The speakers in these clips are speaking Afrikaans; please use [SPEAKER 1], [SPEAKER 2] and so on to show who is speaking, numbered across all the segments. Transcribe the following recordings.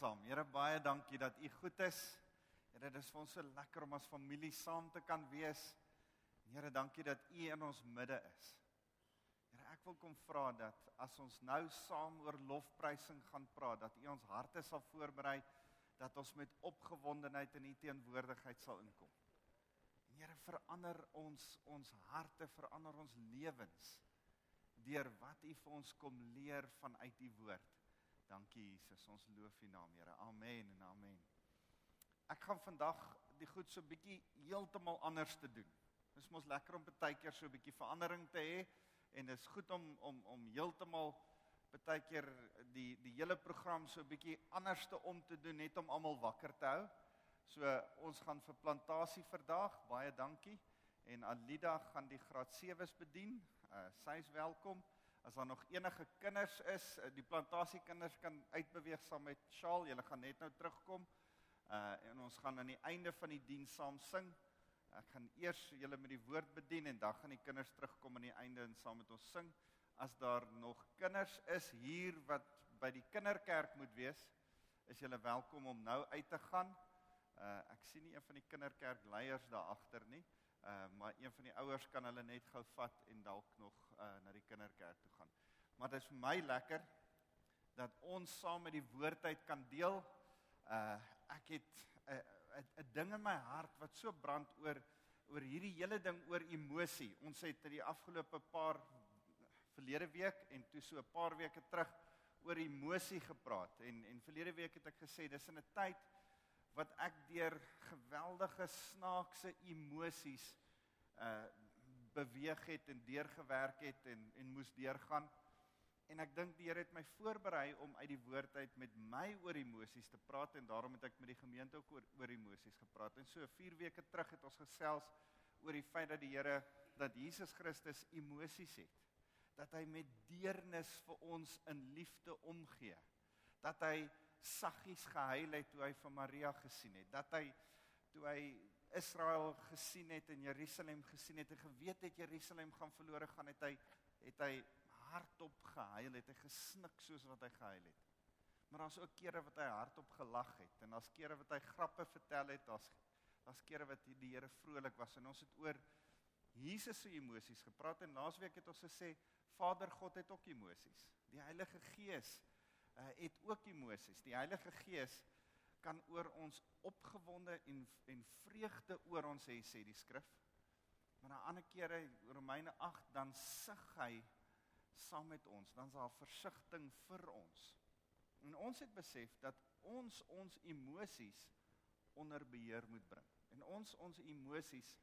[SPEAKER 1] saam. Here baie dankie dat U goed is. Here, dit is vir ons so lekker om as familie saam te kan wees. Here, dankie dat U in ons midde is. Here, ek wil kom vra dat as ons nou saam oor lofprysing gaan praat, dat U ons harte sal voorberei dat ons met opgewondenheid in U teenwoordigheid sal inkom. Here, verander ons ons harte, verander ons lewens deur wat U vir ons kom leer vanuit U woord. Dankie Jesus, ons loof U naam, Here. Amen en amen. Ek gaan vandag die goed so bietjie heeltemal anders te doen. Dit is mos lekker om baie keer so 'n bietjie verandering te hê en dit is goed om om om heeltemal baie keer die die hele program so 'n bietjie anders te om te doen net om almal wakker te hou. So ons gaan vir plantasie vandag. Baie dankie. En Alida gaan die graad 7's bedien. Uh, sy is welkom. As daar nog enige kinders is, eh, die plantasiekinders kan uitbeweeg saam met Shaal. Julle gaan net nou terugkom. Uh en ons gaan aan die einde van die diens saam sing. Ek gaan eers julle met die woord bedien en dan gaan die kinders terugkom aan die einde en saam met ons sing. As daar nog kinders is hier wat by die kinderkerk moet wees, is julle welkom om nou uit te gaan. Uh ek sien nie een van die kinderkerk leiers daar agter nie. Uh maar een van die ouers kan hulle net gou vat en dalk nog uh na die kinderkerk toe gaan. Maar dit is vir my lekker dat ons saam met die woordheid kan deel. Uh ek het 'n uh, 'n ding in my hart wat so brand oor oor hierdie hele ding oor emosie. Ons het in die afgelope paar verlede week en toe so 'n paar weke terug oor emosie gepraat en en verlede week het ek gesê dis in 'n tyd wat ek deur geweldige snaakse emosies uh beweeg het en deurgewerk het en en moes deurgaan. En ek dink die Here het my voorberei om uit die woord uit met my oor emosies te praat en daarom het ek met die gemeente ook oor oor emosies gepraat. En so 4 weke terug het ons gesels oor die feit dat die Here dat Jesus Christus emosies het. Dat hy met deernis vir ons in liefde omgee. Dat hy saggies gehuil het toe hy van Maria gesien het. Dat hy toe hy Israel gesien het en Jerusalem gesien het en geweet het Jerusalem gaan verlore gaan, het hy het hy hardop gehuil, het hy gesnik soos wat hy gehuil het. Maar daar's ook kere wat hy hardop gelag het en daar's kere wat hy grappe vertel het, daar's daar's kere wat die Here vrolik was en ons het oor Jesus se emosies gepraat en laasweek het ons gesê Vader God het ook emosies. Die Heilige Gees uh, het ook emosies. Die Heilige Gees kan oor ons opgewonde en en vreugde oor ons hê sê die skrif. Maar 'n ander kere Romeine 8 dan sug hy saam met ons, dan's daar versigtiging vir ons. En ons het besef dat ons ons emosies onder beheer moet bring. En ons ons emosies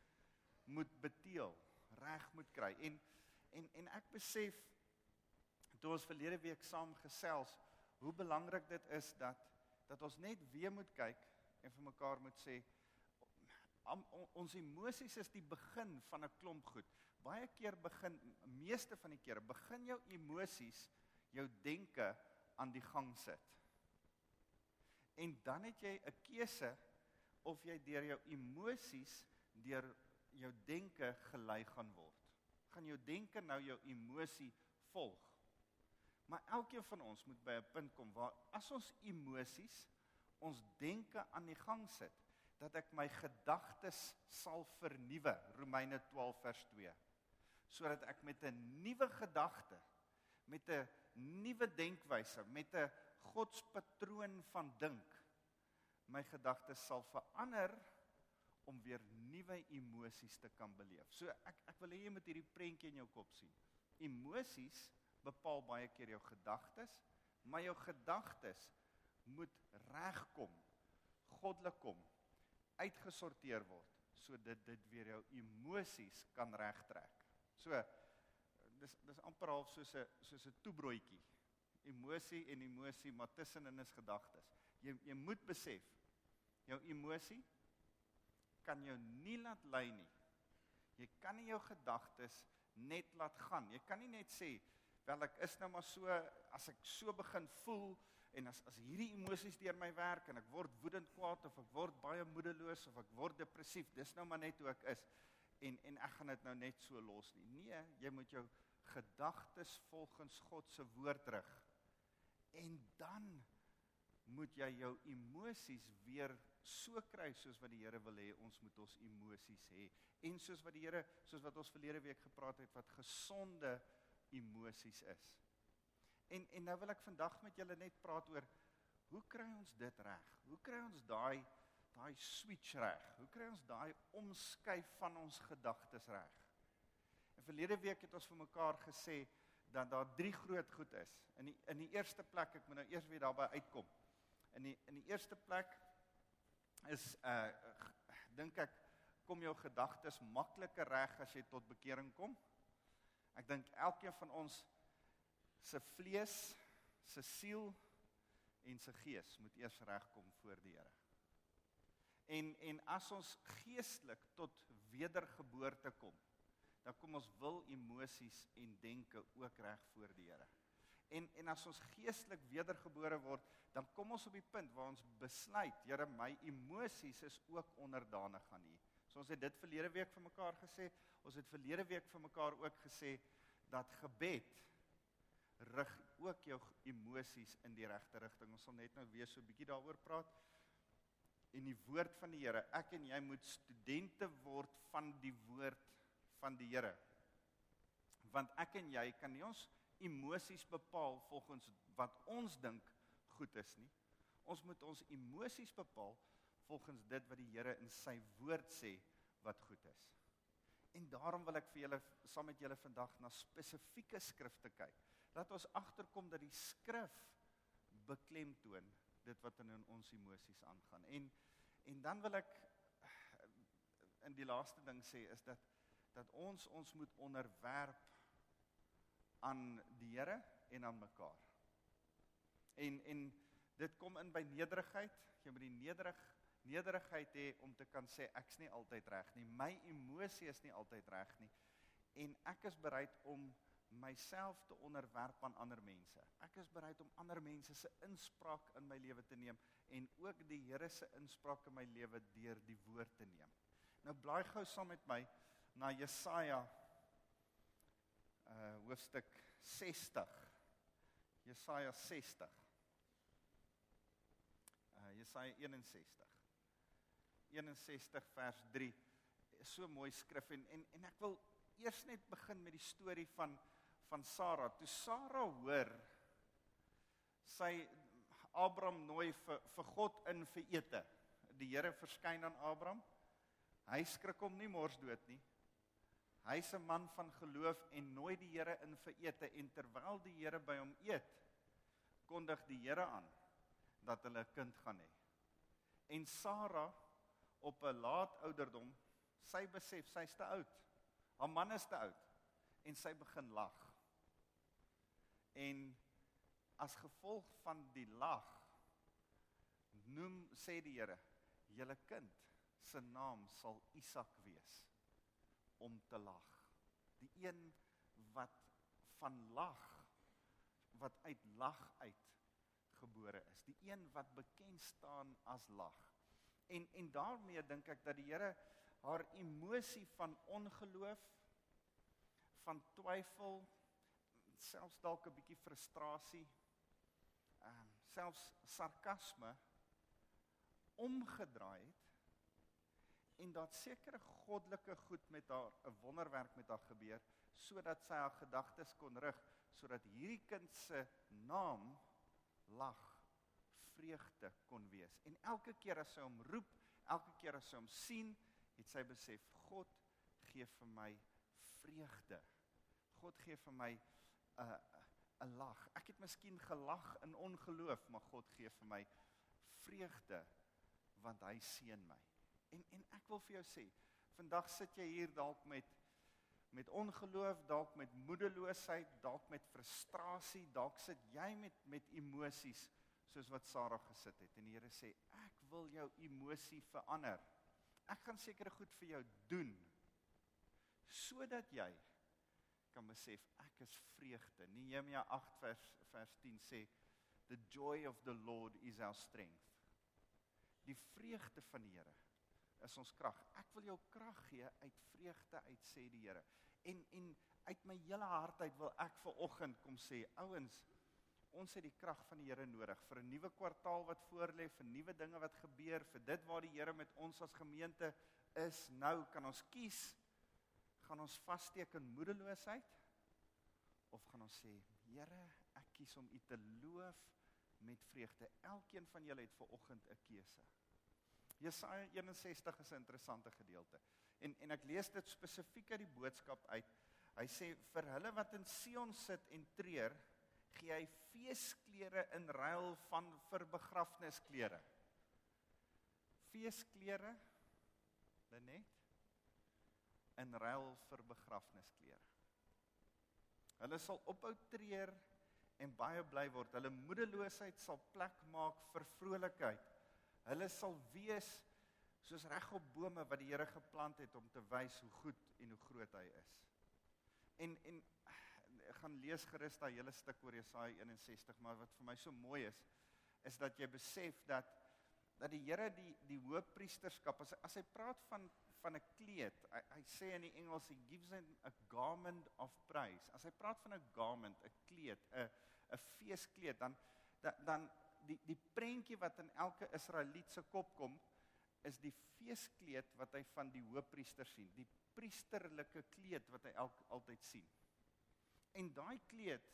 [SPEAKER 1] moet beteel, reg moet kry. En en en ek besef toe ons verlede week saam gesels hoe belangrik dit is dat dat ons net weer moet kyk en vir mekaar moet sê om, on, ons emosies is die begin van 'n klomp goed. Baie keer begin meeste van die kere begin jou emosies jou denke aan die gang sit. En dan het jy 'n keuse of jy deur jou emosies deur jou denke gelei gaan word. Gaan jou denke nou jou emosie volg? Maar elkeen van ons moet by 'n punt kom waar as ons emosies ons denke aan die gang sit, dat ek my gedagtes sal vernuwe, Romeine 12 vers 2. Sodat ek met 'n nuwe gedagte, met 'n nuwe denkwyse, met 'n godspatroon van dink, my gedagtes sal verander om weer nuwe emosies te kan beleef. So ek ek wil hê jy moet hierdie prentjie in jou kop sien. Emosies bepaal baie keer jou gedagtes, maar jou gedagtes moet regkom, goddelik kom, uitgesorteer word sodat dit weer jou emosies kan regtrek. So dis dis amper half soos 'n soos 'n toebroodjie. Emosie en emosie, maar tussenin is gedagtes. Jy jy moet besef jou emosie kan jou nie laat lei nie. Jy kan nie jou gedagtes net laat gaan. Jy kan nie net sê wel ek is nou maar so as ek so begin voel en as as hierdie emosies deur my werk en ek word woedend kwaad of ek word baie moedeloos of ek word depressief dis nou maar net hoe ek is. En en ek gaan dit nou net so los nie. Nee jy moet jou gedagtes volgens God se woord rig. En dan moet jy jou emosies weer so kry soos wat die Here wil hê ons moet ons emosies hê. En soos wat die Here soos wat ons verlede week gepraat het wat gesonde emosies is. En en nou wil ek vandag met julle net praat oor hoe kry ons dit reg? Hoe kry ons daai daai switch reg? Hoe kry ons daai omskuif van ons gedagtes reg? En verlede week het ons vir mekaar gesê dat daar drie groot goed is. In die in die eerste plek, ek moet nou eers weer daarby uitkom. In die in die eerste plek is uh dink ek kom jou gedagtes makliker reg as jy tot bekering kom. Ek dink elkeen van ons se vlees, se siel en se gees moet eers regkom voor die Here. En en as ons geestelik tot wedergeboorte kom, dan kom ons wil emosies en denke ook reg voor die Here. En en as ons geestelik wedergebore word, dan kom ons op die punt waar ons besluit, Here, my emosies is ook onderdanig aan U. So ons het dit verlede week vir mekaar gesê. Ons het verlede week vir mekaar ook gesê dat gebed rig ook jou emosies in die regte rigting. Ons sal net nou weer so 'n bietjie daaroor praat. En die woord van die Here, ek en jy moet studente word van die woord van die Here. Want ek en jy kan nie ons emosies bepaal volgens wat ons dink goed is nie. Ons moet ons emosies bepaal volgens dit wat die Here in sy woord sê wat goed is. En daarom wil ek vir julle saam met julle vandag na spesifieke skrifte kyk laat ons agterkom dat die skrif beklemtoon dit wat in ons emosies aangaan. En en dan wil ek in die laaste ding sê is dat dat ons ons moet onderwerp aan die Here en aan mekaar. En en dit kom in by nederigheid. Jy moet die nederig nederigheid hê om te kan sê ek's nie altyd reg nie. My emosie is nie altyd reg nie. En ek is bereid om myself te onderwerp aan ander mense. Ek is bereid om ander mense se inspraak in my lewe te neem en ook die Here se inspraak in my lewe deur die woord te neem. Nou blaai gou saam met my na Jesaja uh hoofstuk 60. Jesaja 60. Uh Jesaja 61. 61 vers 3. So mooi skrif en en en ek wil eers net begin met die storie van van Sara. Toe Sara hoor sy Abraham nooi vir vir God in vir ete. Die Here verskyn aan Abraham. Hy skrik hom nie mors dood nie. Hy's 'n man van geloof en nooi die Here in vir ete en terwyl die Here by hom eet, kondig die Here aan dat hulle 'n kind gaan hê. En Sara op 'n laat ouderdom, sy besef sy's te oud. Haar man is te oud en sy begin lag. En as gevolg van die lag noem sê die Here, julle kind se naam sal Isak wees om te lag. Die een wat van lag wat uit lag uit gebore is. Die een wat bekend staan as lag. En en daarmee dink ek dat die Here haar emosie van ongeloof van twyfel selfs dalk 'n bietjie frustrasie, ehm um, selfs sarkasme omgedraai het en dat sekere goddelike goed met haar 'n wonderwerk met haar gebeur sodat sy haar gedagtes kon rig sodat hierdie kind se naam lag vreugde kon wees en elke keer as sy hom roep elke keer as sy hom sien het sy besef God gee vir my vreugde God gee vir my 'n 'n lag. Ek het miskien gelag in ongeloof, maar God gee vir my vreugde want hy seën my. En en ek wil vir jou sê, vandag sit jy hier dalk met met ongeloof, dalk met moedeloosheid, dalk met frustrasie, dalk sit jy met met emosies soos wat Sarah gesit het en die Here sê, ek wil jou emosie verander. Ek gaan sekere goed vir jou doen sodat jy kan besef ek is vreugde. Nehemia 8 vers vers 10 sê the joy of the Lord is our strength. Die vreugde van die Here is ons krag. Ek wil jou krag gee uit vreugde uit sê die Here. En en uit my hele hart uit wil ek ver oggend kom sê ouens ons het die krag van die Here nodig vir 'n nuwe kwartaal wat voorlê, vir nuwe dinge wat gebeur, vir dit waar die Here met ons as gemeente is. Nou kan ons kies gaan ons vassteek in moedeloosheid of gaan ons sê Here, ek kies om U te loof met vreugde. Elkeen van julle het ver oggend 'n keuse. Jesaja 61 is 'n interessante gedeelte. En en ek lees dit spesifiek uit die boodskap uit. Hy sê vir hulle wat in Sion sit en treur, gee hy feesklere in ruil van vir begrafnisklere. Feesklere Lenet in ruil vir begrafnisklere. Hulle sal ophou treur en baie bly word. Hulle moedeloosheid sal plek maak vir vrolikheid. Hulle sal wees soos regop bome wat die Here geplant het om te wys hoe goed en hoe groot hy is. En en gaan lees gerus daai hele stuk oor Jesaja 61, maar wat vir my so mooi is, is dat jy besef dat dat die Here die die hoëpriesterskap as as hy praat van van 'n kleed, hy, hy sê in die Engels he gives him a garment of praise. As hy praat van 'n garment, 'n kleed, 'n 'n feeskleed, dan dan, dan die die prentjie wat in elke Israeliet se kop kom is die feeskleed wat hy van die hoëpriester sien, die priesterlike kleed wat hy elk altyd sien. En daai kleed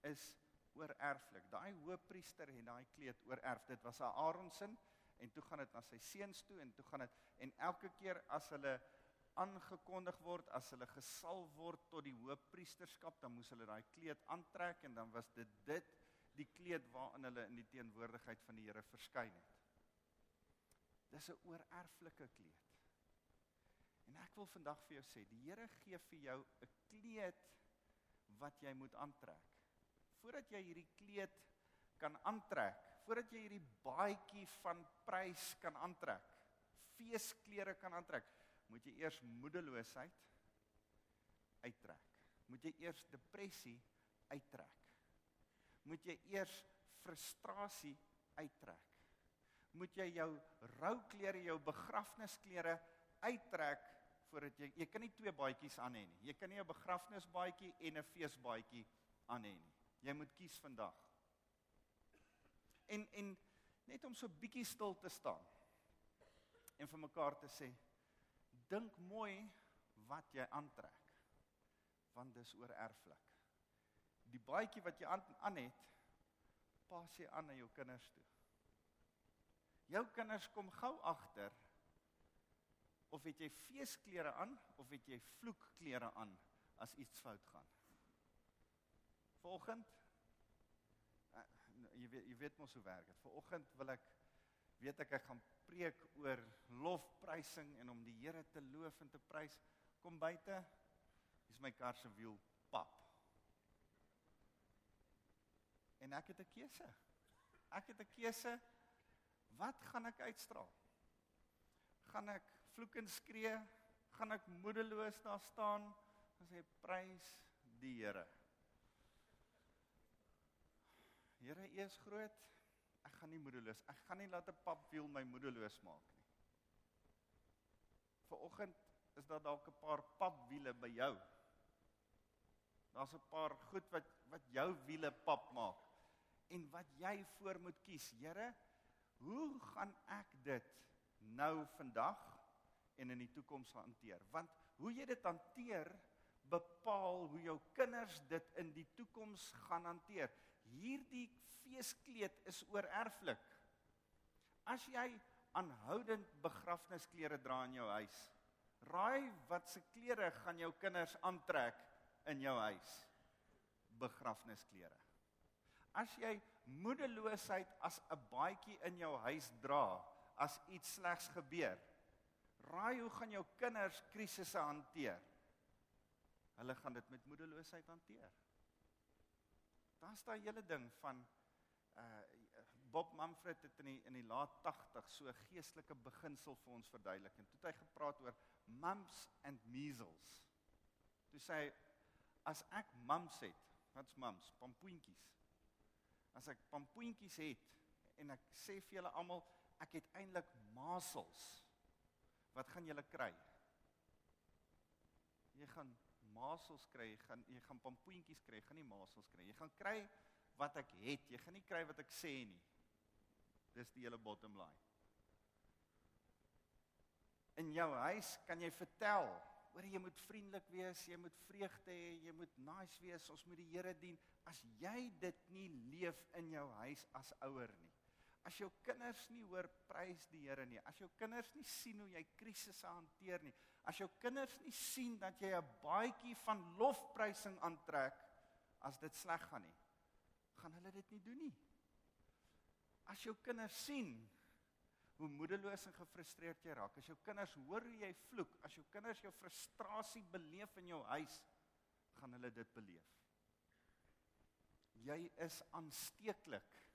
[SPEAKER 1] is oorerflik. Daai hoëpriester het daai kleed oorerf. Dit was 'n Aaron se en toe gaan dit na sy seuns toe en toe gaan dit en elke keer as hulle aangekondig word as hulle gesalf word tot die hoëpriesterskap dan moes hulle daai kleed aantrek en dan was dit dit die kleed waarin hulle in die teenwoordigheid van die Here verskyn het. Dis 'n oorerflike kleed. En ek wil vandag vir jou sê, die Here gee vir jou 'n kleed wat jy moet aantrek. Voordat jy hierdie kleed kan aantrek, voordat jy hierdie baadjie van prys kan aantrek, feesklere kan aantrek, moet jy eers moedeloosheid uittrek. Moet jy eers depressie uittrek. Moet jy eers frustrasie uittrek. Moet jy jou rouklere, jou begrafnisklere uittrek voordat jy jy kan nie twee baadjies aan hê nie. Jy kan nie 'n begrafnisbaadjie en 'n feesbaadjie aan hê nie. Jy moet kies vandag. En en net om so bietjie stil te staan en vir mekaar te sê dink mooi wat jy aantrek want dis oor erflik. Die baadjie wat jy aan aan het pas jy aan na jou kinders toe. Jou kinders kom gou agter of het jy feesklere aan of het jy vloekklere aan as iets fout gaan. Vanoggend uh, jy weet jy weet mos hoe werk dit. Vanoggend wil ek weet ek ek gaan preek oor lofprysing en om die Here te loof en te prys. Kom buite. Dis my kar se wiel pap. En ek het 'n keuse. Ek het 'n keuse. Wat gaan ek uitstraal? Gaan ek vloek en skree, gaan ek moedeloos daar staan en sê prys die Here. Here, U is groot. Ek gaan nie moedeloos. Ek gaan nie laat 'n papwiel my moedeloos maak nie. Vanoggend is daar dalk 'n paar papwiele by jou. Daar's 'n paar goed wat wat jou wiele pap maak en wat jy voor moet kies. Here, hoe gaan ek dit nou vandag en in die toekoms hanteer. Want hoe jy dit hanteer bepaal hoe jou kinders dit in die toekoms gaan hanteer. Hierdie feeskleed is oorerflik. As jy aanhoudend begrafnisklere dra in jou huis, raai wat se klere gaan jou kinders aantrek in jou huis? Begrafnisklere. As jy moedeloosheid as 'n baadjie in jou huis dra as iets slegs gebeur, Raai hoe gaan jou kinders krisisse hanteer? Hulle gaan dit met moedeloosheid hanteer. Daar's daai hele ding van uh Bob Manfred het in die in die laat 80 so 'n geestelike beginsel vir ons verduidelik en toe het hy gepraat oor mumps and measles. Toe sê hy as ek mumps het, wat's mumps? Pampoentjies. As ek pampoentjies het en ek sê vir julle almal ek het eintlik masels wat gaan julle kry? Jy gaan masels kry, jy gaan jy gaan pampoentjies kry, gaan nie masels kry. Jy gaan kry wat ek het. Jy gaan nie kry wat ek sê nie. Dis die hele bottom line. In jou huis kan jy vertel, hoor jy moet vriendelik wees, jy moet vreugde hê, jy moet nice wees, ons moet die Here dien. As jy dit nie leef in jou huis as ouer nie. As jou kinders nie hoor prys die Here nie, as jou kinders nie sien hoe jy krisisse hanteer nie, as jou kinders nie sien dat jy 'n baadjie van lofprysing aantrek as dit sleg gaan nie, gaan hulle dit nie doen nie. As jou kinders sien hoe moedeloos en gefrustreerd jy raak, as jou kinders hoor hoe jy vloek, as jou kinders jou frustrasie beleef in jou huis, gaan hulle dit beleef. Jy is aansteeklik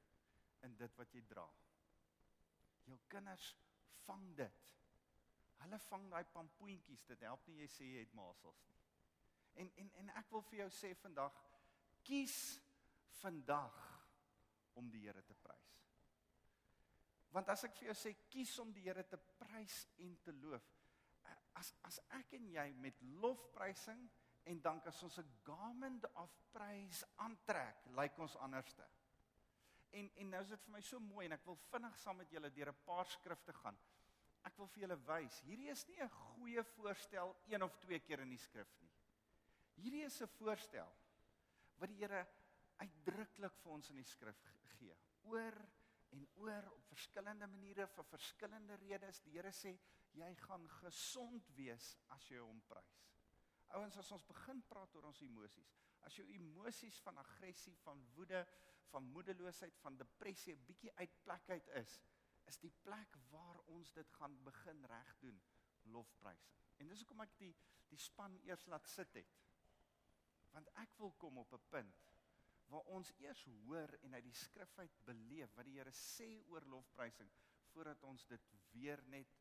[SPEAKER 1] in dit wat jy dra. Jou kinders vang dit. Hulle vang daai pampoentjies, dit help nie jy sê jy het masels nie. En en en ek wil vir jou sê vandag kies vandag om die Here te prys. Want as ek vir jou sê kies om die Here te prys en te loof, as as ek en jy met lofprysing en dank as ons 'n garment of praise aantrek, lyk ons anderste. En en nou is dit vir my so mooi en ek wil vinnig saam met julle deur 'n paar skrifte gaan. Ek wil vir julle wys, hierdie is nie 'n goeie voorstel een of twee keer in die skrif nie. Hierdie is 'n voorstel wat die Here uitdruklik vir ons in die skrif gee. Oor en oor op verskillende maniere vir verskillende redes. Die Here sê jy gaan gesond wees as jy hom prys. Ouens, as ons begin praat oor ons emosies, as jou emosies van aggressie, van woede, van moedeloosheid, van depressie 'n bietjie uitplek uit is, is die plek waar ons dit gaan begin reg doen, lofprysing. En dis hoekom ek die die span eers laat sit het. Want ek wil kom op 'n punt waar ons eers hoor en uit die skrif uit beleef wat die Here sê oor lofprysing voordat ons dit weer net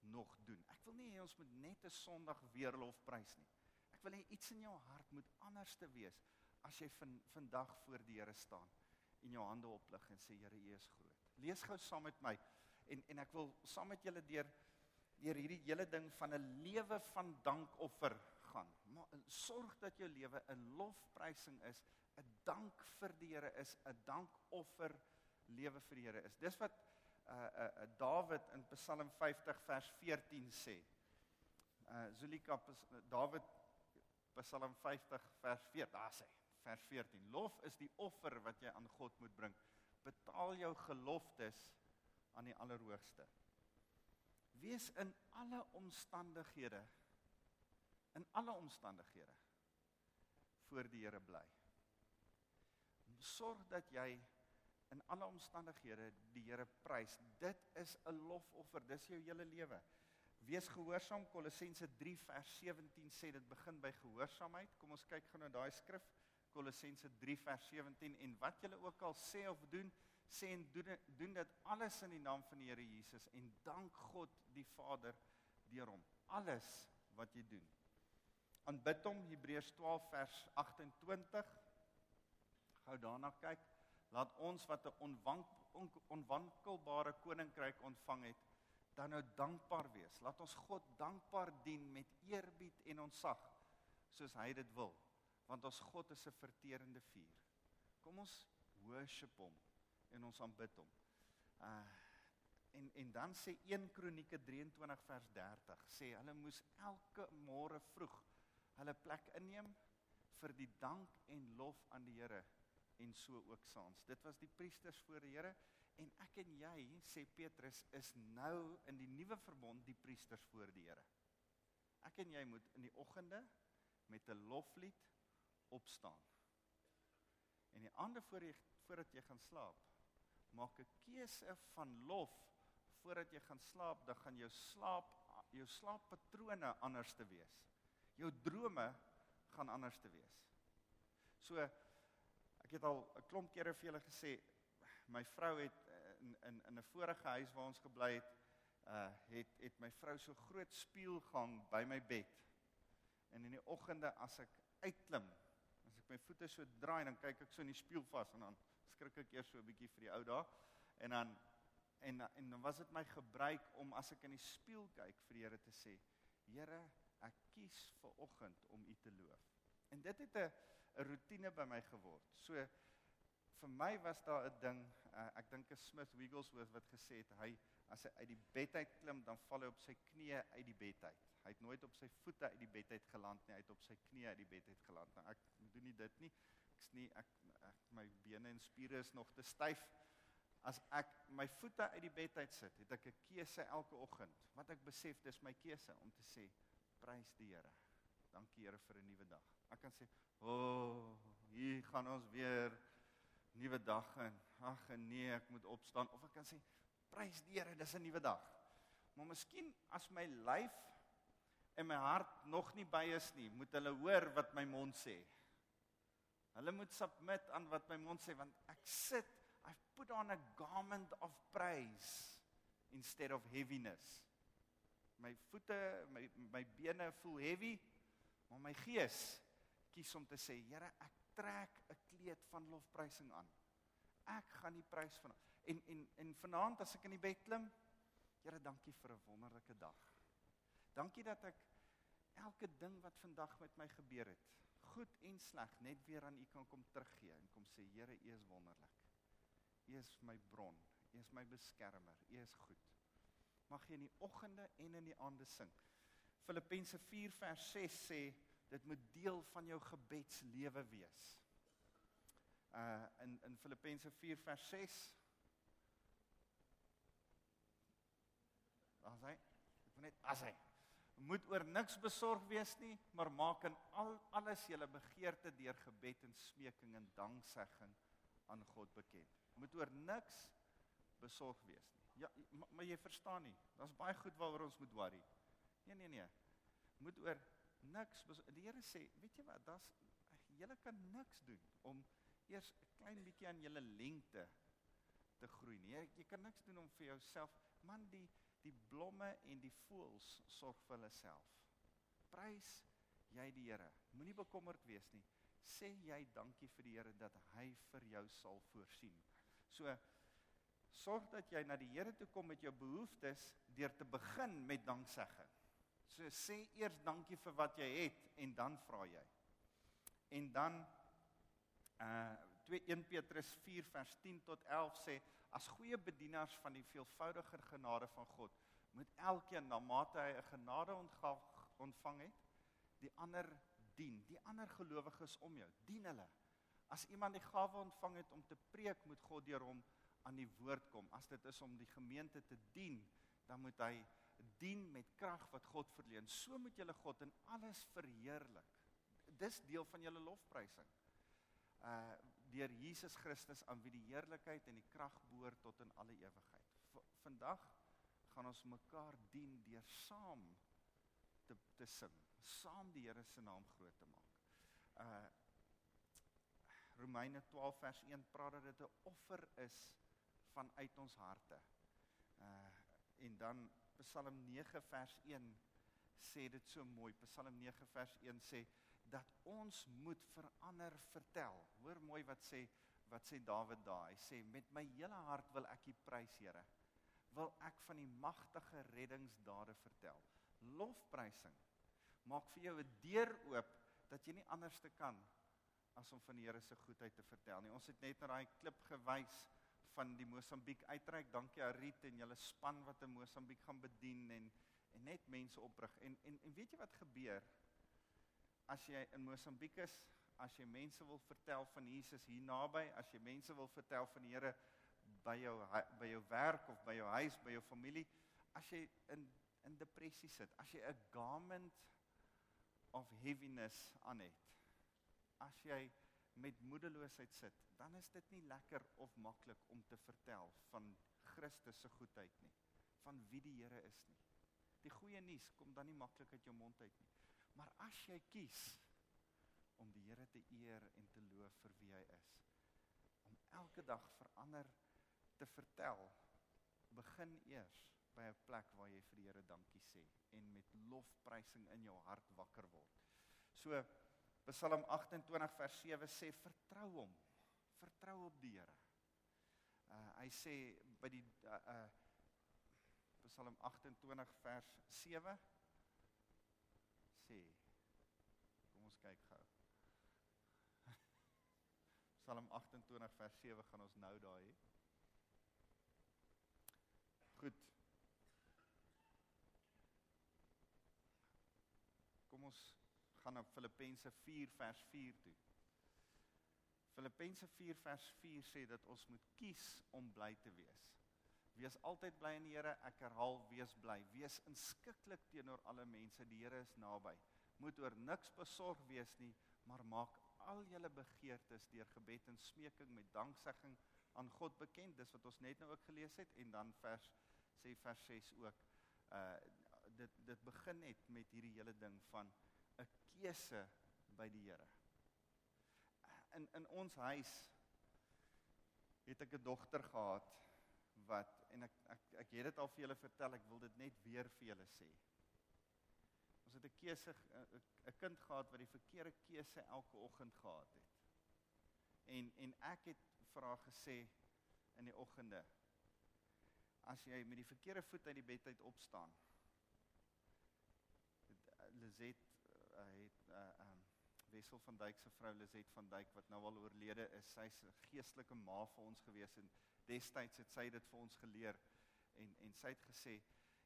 [SPEAKER 1] nog doen. Ek wil nie hê ons moet net 'n Sondag weer lofprys nie. Ek wil hê iets in jou hart moet anders te wees as jy van vandag voor die Here staan en jou hande oplig en sê Here, U is groot. Lees gou saam met my en en ek wil saam met julle deur deur hierdie hele ding van 'n lewe van dankoffer gaan. Maar sorg dat jou lewe 'n lofprysing is 'n dank vir die Here is, 'n dankoffer lewe vir die Here is. Dis wat uh uh, uh Dawid in Psalm 50 vers 14 sê. Uh Zulika Dawid Psalm 50 vers 4, daar sê vers 14. Lof is die offer wat jy aan God moet bring. Betaal jou geloftes aan die Allerhoogste. Wees in alle omstandighede in alle omstandighede voor die Here bly sorg dat jy in alle omstandighede die Here prys. Dit is 'n lofoffer, dis jou hele lewe. Wees gehoorsaam. Kolossense 3 vers 17 sê dit begin by gehoorsaamheid. Kom ons kyk gou na daai skrif. Kolossense 3 vers 17 en wat julle ook al sê of doen, sê en doen doen dit alles in die naam van die Here Jesus en dank God die Vader deur hom. Alles wat jy doen. Aanbid hom Hebreërs 12 vers 28 gou daarna kyk. Laat ons wat 'n onwank, on, onwankelbare koninkryk ontvang het, dan nou dankbaar wees. Laat ons God dankbaar dien met eerbied en ontzag soos hy dit wil, want ons God is 'n verterende vuur. Kom ons worship hom en ons aanbid hom. Uh en en dan sê 1 Kronieke 23 vers 30 sê hulle moes elke môre vroeg hulle plek inneem vir die dank en lof aan die Here en so ook saans. Dit was die priesters voor die Here en ek en jy, sê Petrus, is nou in die nuwe verbond die priesters voor die Here. Ek en jy moet in die oggende met 'n loflied opstaan. En die aande voor jy voordat jy gaan slaap, maak 'n keuse van lof voordat jy gaan slaap, dan gaan jou slaap jou slaappatrone anders te wees. Jou drome gaan anders te wees. So Ek het al 'n klomp kere vir julle gesê my vrou het eh, in in in 'n vorige huis waar ons gebly het, uh het het my vrou so groot spieelgang by my bed. En in die oggende as ek uitklim, as ek my voete so draai, dan kyk ek so in die spieël vas en dan skrik ek eers so 'n bietjie vir die ou dae. En dan en en dan was dit my gebruik om as ek in die spieël kyk vir die Here te sê, Here, ek kies vir oggend om U te loof. En dit het 'n 'n rotine by my geword. So vir my was daar 'n ding, uh, ek dink is Smith Wigglesworth wat gesê het hy as hy uit die bed uit klim, dan val hy op sy knieë uit die bed uit. Hy het nooit op sy voete uit die bed uit geland nie, hy het op sy knieë uit die bed uit geland. Nou ek doen nie dit nie. Ek's nie ek, ek my bene en spiere is nog te styf. As ek my voete uit die bed uit sit, het ek 'n keuse elke oggend. Wat ek besef dis my keuse om te sê prys die Here. Dankie Here vir 'n nuwe dag. Ek kan sê, "O, oh, hier gaan ons weer nuwe dag in. Ag nee, ek moet opstaan." Of ek kan sê, "Prys die Here, dis 'n nuwe dag." Maar miskien as my lyf en my hart nog nie by is nie, moet hulle hoor wat my mond sê. Hulle moet submit aan wat my mond sê want ek sit I've put on a garment of praise instead of heaviness. My voete, my my bene voel heavy, maar my gees kies om te sê, Here, ek trek 'n kleed van lofprysing aan. Ek gaan die prys van en en en vanaand as ek in die bed klim, Here, dankie vir 'n wonderlike dag. Dankie dat ek elke ding wat vandag met my gebeur het, goed en sleg, net weer aan U kan kom teruggee en kom sê, Here, U is wonderlik. U is my bron. U is my beskermer. U is goed. Mag jy in die oggende en in die aande sing. Filippense 4 vers 6 sê dit moet deel van jou gebedslewe wees. Uh in in Filippense 4 vers 6 As hy ek moet net as hy moet oor niks besorg wees nie, maar maak in al alles julle begeerte deur gebed en smeking en danksegging aan God bekend moet oor niks besorg wees nie. Ja, maar, maar jy verstaan nie. Daar's baie goed waaroor ons moet worry. Nee nee nee. Moet oor niks die Here sê, weet jy wat? Daar's julle kan niks doen om eers 'n klein bietjie aan julle lengte te groei nie. Jy, jy kan niks doen om vir jouself man die die blomme en die voëls sorg vir hulle self. Prys jy die Here. Moenie bekommerd wees nie. Sê jy dankie vir die Here dat hy vir jou sal voorsien. So sorg dat jy na die Here toe kom met jou behoeftes deur te begin met danksegging. So sê eers dankie vir wat jy het en dan vra jy. En dan uh 2 Petrus 4 vers 10 tot 11 sê as goeie bedienaars van die veelvoudige genade van God moet elkeen na mate hy 'n genade ontvang het die ander dien. Die ander gelowiges om jou, dien hulle. As iemand die gawe ontvang het om te preek, moet God deur hom aan die woord kom. As dit is om die gemeente te dien, dan moet hy dien met krag wat God verleen. So moet julle God in alles verheerlik. Dis deel van julle lofprysing. Uh deur Jesus Christus aan wie die heerlikheid en die krag behoort tot in alle ewigheid. V vandag gaan ons mekaar dien deur saam te te sing, saam die Here se naam groot te maak. Uh Romeine 12 vers 1 praat dat dit 'n offer is vanuit ons harte. Uh en dan Psalm 9 vers 1 sê dit so mooi. Psalm 9 vers 1 sê dat ons moet verander vertel. Hoor mooi wat sê wat sê Dawid daar. Hy sê met my hele hart wil ek U prys, Here. Wil ek van die magtige reddingsdade vertel. Lofprysing maak vir jou 'n deur oop dat jy nie anders te kan as om van die Here se goedheid te vertel nie. Ons het net na daai klip gewys van die Mosambiek uitreik. Dankie Arit en julle span wat in Mosambiek gaan bedien en en net mense oprig. En en en weet jy wat gebeur as jy in Mosambiek is? As jy mense wil vertel van Jesus hier naby, as jy mense wil vertel van die Here by jou by jou werk of by jou huis, by jou familie, as jy in in depressie sit, as jy 'n garment of heaviness aan het, as jy met moedeloosheid sit, dan is dit nie lekker of maklik om te vertel van Christus se goedheid nie, van wie die Here is nie. Die goeie nuus kom dan nie maklik uit jou mond uit nie. Maar as jy kies om die Here te eer en te loof vir wie hy is, om elke dag verander te vertel, begin eers by 'n plek waar jy vir die Here dankie sê en met lofprysing in jou hart wakker word. So Psalm 28 vers 7 sê vertrou hom. Vertrou op die Here. Uh hy sê by die uh, uh Psalm 28 vers 7 sê Kom ons kyk gou. Psalm 28 vers 7 gaan ons nou daar hê. Goed. Kom ons gaan na Filippense 4 vers 4 toe. Filippense 4 vers 4 sê dat ons moet kies om bly te wees. Wees altyd bly in die Here. Ek herhaal, wees bly. Wees inskikkelik teenoor alle mense. Die Here is naby. Moet oor niks besorg wees nie, maar maak al julle begeertes deur gebed en smeking met danksegging aan God bekend. Dis wat ons net nou ook gelees het en dan vers sê vers 6 ook. Uh dit dit begin net met hierdie hele ding van 'n keuse by die Here. In in ons huis het ek 'n dogter gehad wat en ek ek ek het dit al vir julle vertel, ek wil dit net weer vir julle sê. Ons het 'n keuse 'n kind gehad wat die verkeerde keuse elke oggend gehad het. En en ek het vir haar gesê in die oggende as jy met die verkeerde voet uit die bed uit opstaan. Lizet uh, het uh, um Wessel van Duyk se vrou Lizet van Duyk wat nou al oorlede is. Sy's 'n geestelike ma vir ons gewees en destyds het sy dit vir ons geleer en en sy het gesê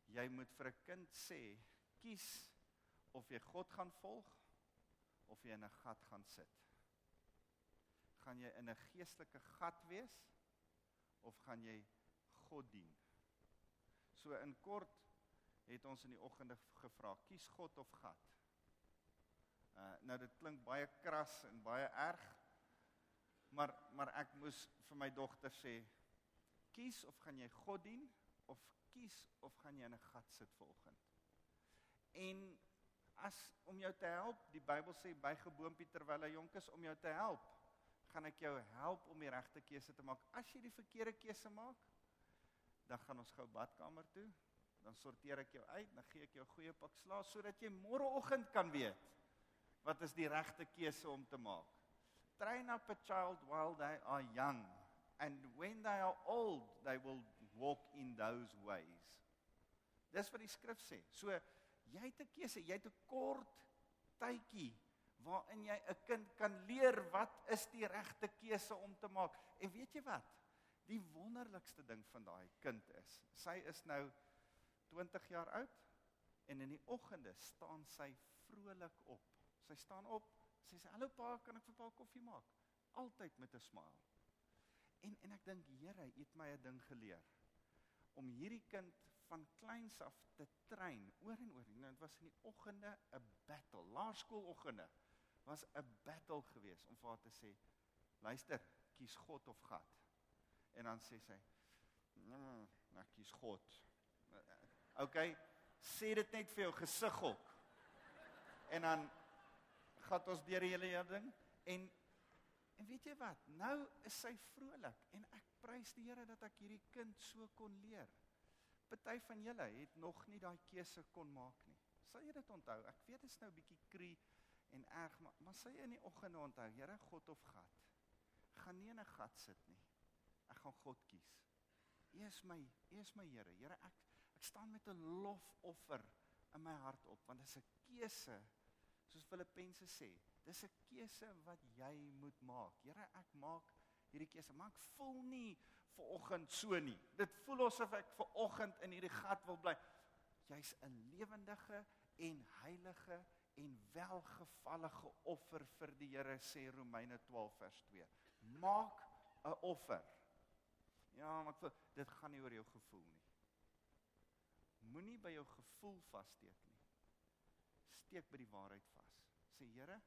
[SPEAKER 1] jy moet vir 'n kind sê kies of jy God gaan volg of jy in 'n gat gaan sit. Gaan jy in 'n geestelike gat wees of gaan jy God dien? So in kort het ons in die oggende gevra, kies God of gat? Uh nou dit klink baie kras en baie erg. Maar maar ek moes vir my dogter sê, kies of gaan jy God dien of kies of gaan jy in 'n gat sit vanoggend. En as om jou te help, die Bybel sê by geboompie terwyl hy jonk is om jou te help, gaan ek jou help om die regte keuse te maak. As jy die verkeerde keuse maak, dan gaan ons gou badkamer toe. Dan sorteer ek jou uit, dan gee ek jou 'n goeie pak slaap sodat jy môreoggend kan weet wat is die regte keuse om te maak. Train up a child while they are young and when they are old they will walk in those ways. Dis wat die skrif sê. So jy het 'n keuse, jy het 'n kort tydjie waarin jy 'n kind kan leer wat is die regte keuse om te maak. En weet jy wat? Die wonderlikste ding van daai kind is, sy is nou 20 jaar oud en in die oggende staan sy vrolik op. Sy staan op, sy sê hallo pa, kan ek vir pa koffie maak? Altyd met 'n smile. En en ek dink Here het my 'n ding geleer om hierdie kind van kleins af te train oor en oor. Nou dit was in die oggende 'n battle. Laerskoologgende was 'n battle geweest om vir haar te sê: "Luister, kies God of gat." En dan sê sy: "Nee, nou kies God." OK, sê dit net vir jou gesig op. En dan gaan ons deur die hele ding en En weet jy wat? Nou is sy vrolik en ek prys die Here dat ek hierdie kind so kon leer. Party van julle het nog nie daai keuse kon maak nie. Sal jy dit onthou? Ek weet dit is nou 'n bietjie krie en erg, maar maar sal jy in die oggende onthou, Here God of gat? Gaan nie in 'n gat sit nie. Ek gaan God kies. U is my, U is my Here. Here ek ek staan met 'n lofoffer in my hart op want dit is 'n keuse soos Filippense sê. Dis 'n keuse wat jy moet maak. Here, ek maak hierdie keuse, maar ek voel nie ver oggend so nie. Dit voel asof ek ver oggend in hierdie gat wil bly. Jy's 'n lewendige en heilige en welgevallige offer vir die Here sê Romeine 12 vers 2. Maak 'n offer. Ja, maar ek voel dit gaan nie oor jou gevoel nie. Moenie by jou gevoel vassteek nie. Steek by die waarheid vas. Sê Here,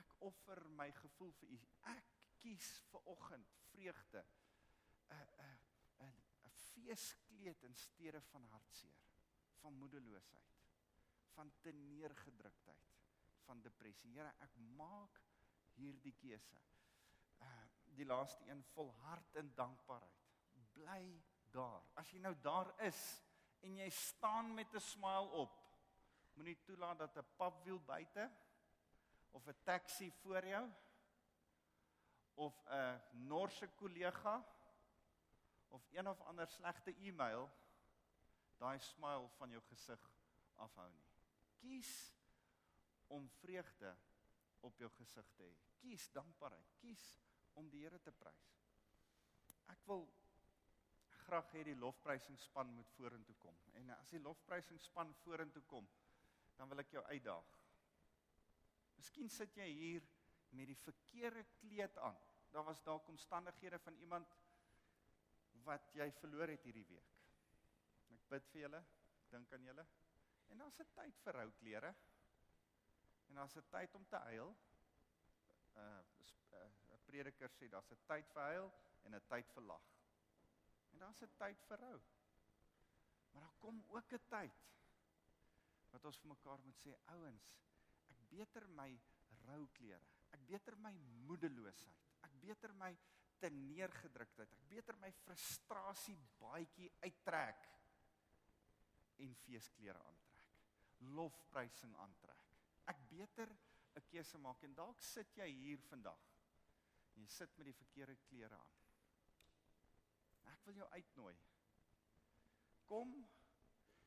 [SPEAKER 1] ek offer my gevoel vir u. Ek kies vir oggend vreugde. 'n 'n 'n feeskleed in steede van hartseer, van moedeloosheid, van teneergedruktheid, van depressie. Here, ek maak hierdie keuse. Uh die laaste een volhard in dankbaarheid. Bly daar. As jy nou daar is en jy staan met 'n smile op, moenie toelaat dat 'n papwiel buite of 'n taxi voor jou of 'n Norse kollega of een of ander slegte e-mail daai smile van jou gesig afhou nie. Kies om vreugde op jou gesig te hê. Kies dankbaarheid. Kies om die Here te prys. Ek wil graag hê die lofprysingsspan moet vorentoe kom. En as die lofprysingsspan vorentoe kom, dan wil ek jou uitdaag. Miskien sit jy hier met die verkeerde kleed aan. Daar was dalk omstandighede van iemand wat jy verloor het hierdie week. Ek bid vir julle, dink aan julle. En daar's 'n tyd vir rou klere. En daar's 'n tyd om te huil. Uh 'n prediker sê daar's 'n tyd vir huil en 'n tyd vir lag. En daar's 'n tyd vir rou. Maar daar kom ook 'n tyd wat ons vir mekaar moet sê, ouens, ek beter my rou klere. Ek beter my moedeloosheid. Ek beter my te neergedruktheid. Ek beter my frustrasie baadjie uittrek en feesklere aantrek. Lofprysing aantrek. Ek beter 'n keuse maak en dalk sit jy hier vandag. Jy sit met die verkeerde klere aan. Ek wil jou uitnooi. Kom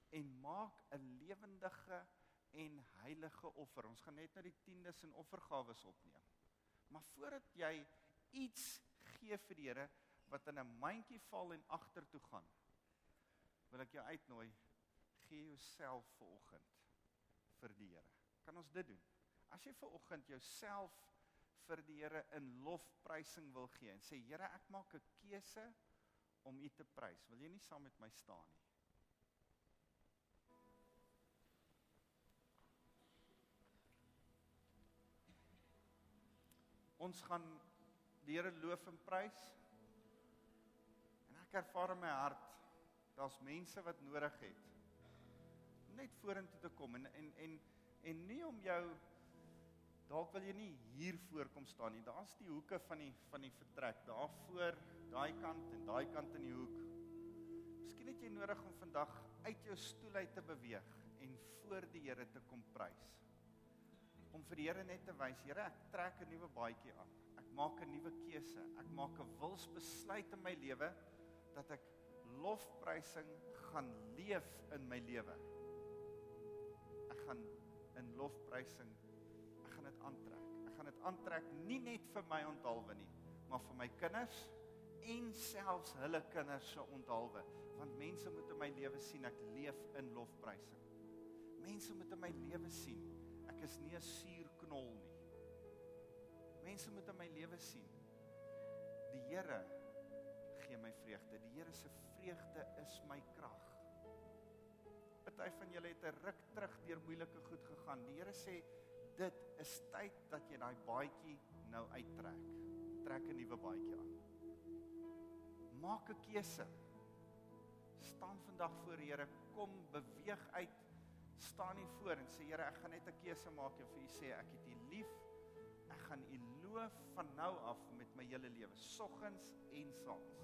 [SPEAKER 1] en maak 'n lewendige en heilige offer. Ons gaan net nou die tiendes en offergawes opneem. Maar voordat jy iets gee vir die Here wat in 'n mandjie val en agtertoe gaan, wil ek jou uitnooi, gee jouself vanoggend vir die Here. Kan ons dit doen? As jy vanoggend jouself vir die Here in lofprysing wil gee en sê Here, ek maak 'n keuse om U te prys. Wil jy nie saam met my staan nie? Ons gaan die Here loof en prys. En ek ervaar in my hart daar's mense wat nodig het net vorentoe te kom en en en en nie om jou dalk wil jy nie hier voorkom staan nie. Daar's die hoeke van die van die vertrek. Daar voor, daai kant en daai kant in die hoek. Miskien het jy nodig om vandag uit jou stoel uit te beweeg en voor die Here te kom prys. Om vir die Here net te wys, Here, ek trek 'n nuwe baadjie aan. Ek maak 'n nuwe keuse. Ek maak 'n wilsbesluit in my lewe dat ek lofprysing gaan leef in my lewe. Ek gaan in lofprysing gaan dit aantrek. Ek gaan dit aantrek nie net vir my onthaalwe nie, maar vir my kinders en selfs hulle kinders se onthaalwe, want mense moet in my lewe sien ek leef in lofprysing. Mense moet in my lewe sien ek is nie 'n suurknol nie. Mense moet in my lewe sien die Here gee my vreugde. Die Here se vreugde is my krag. Party van julle het 'n ruk terug deur moeilike goed gegaan. Die Here sê dit is tyd dat jy daai baadjie nou uittrek. Trek 'n nuwe baadjie aan. Maak 'n keuse. Staan vandag voor die Here, kom beweeg uit. Staan hier voor en sê Here, ek gaan net 'n keuse maak en vir U sê ek het U lief. Ek gaan U loof van nou af met my hele lewe, soggens en saans.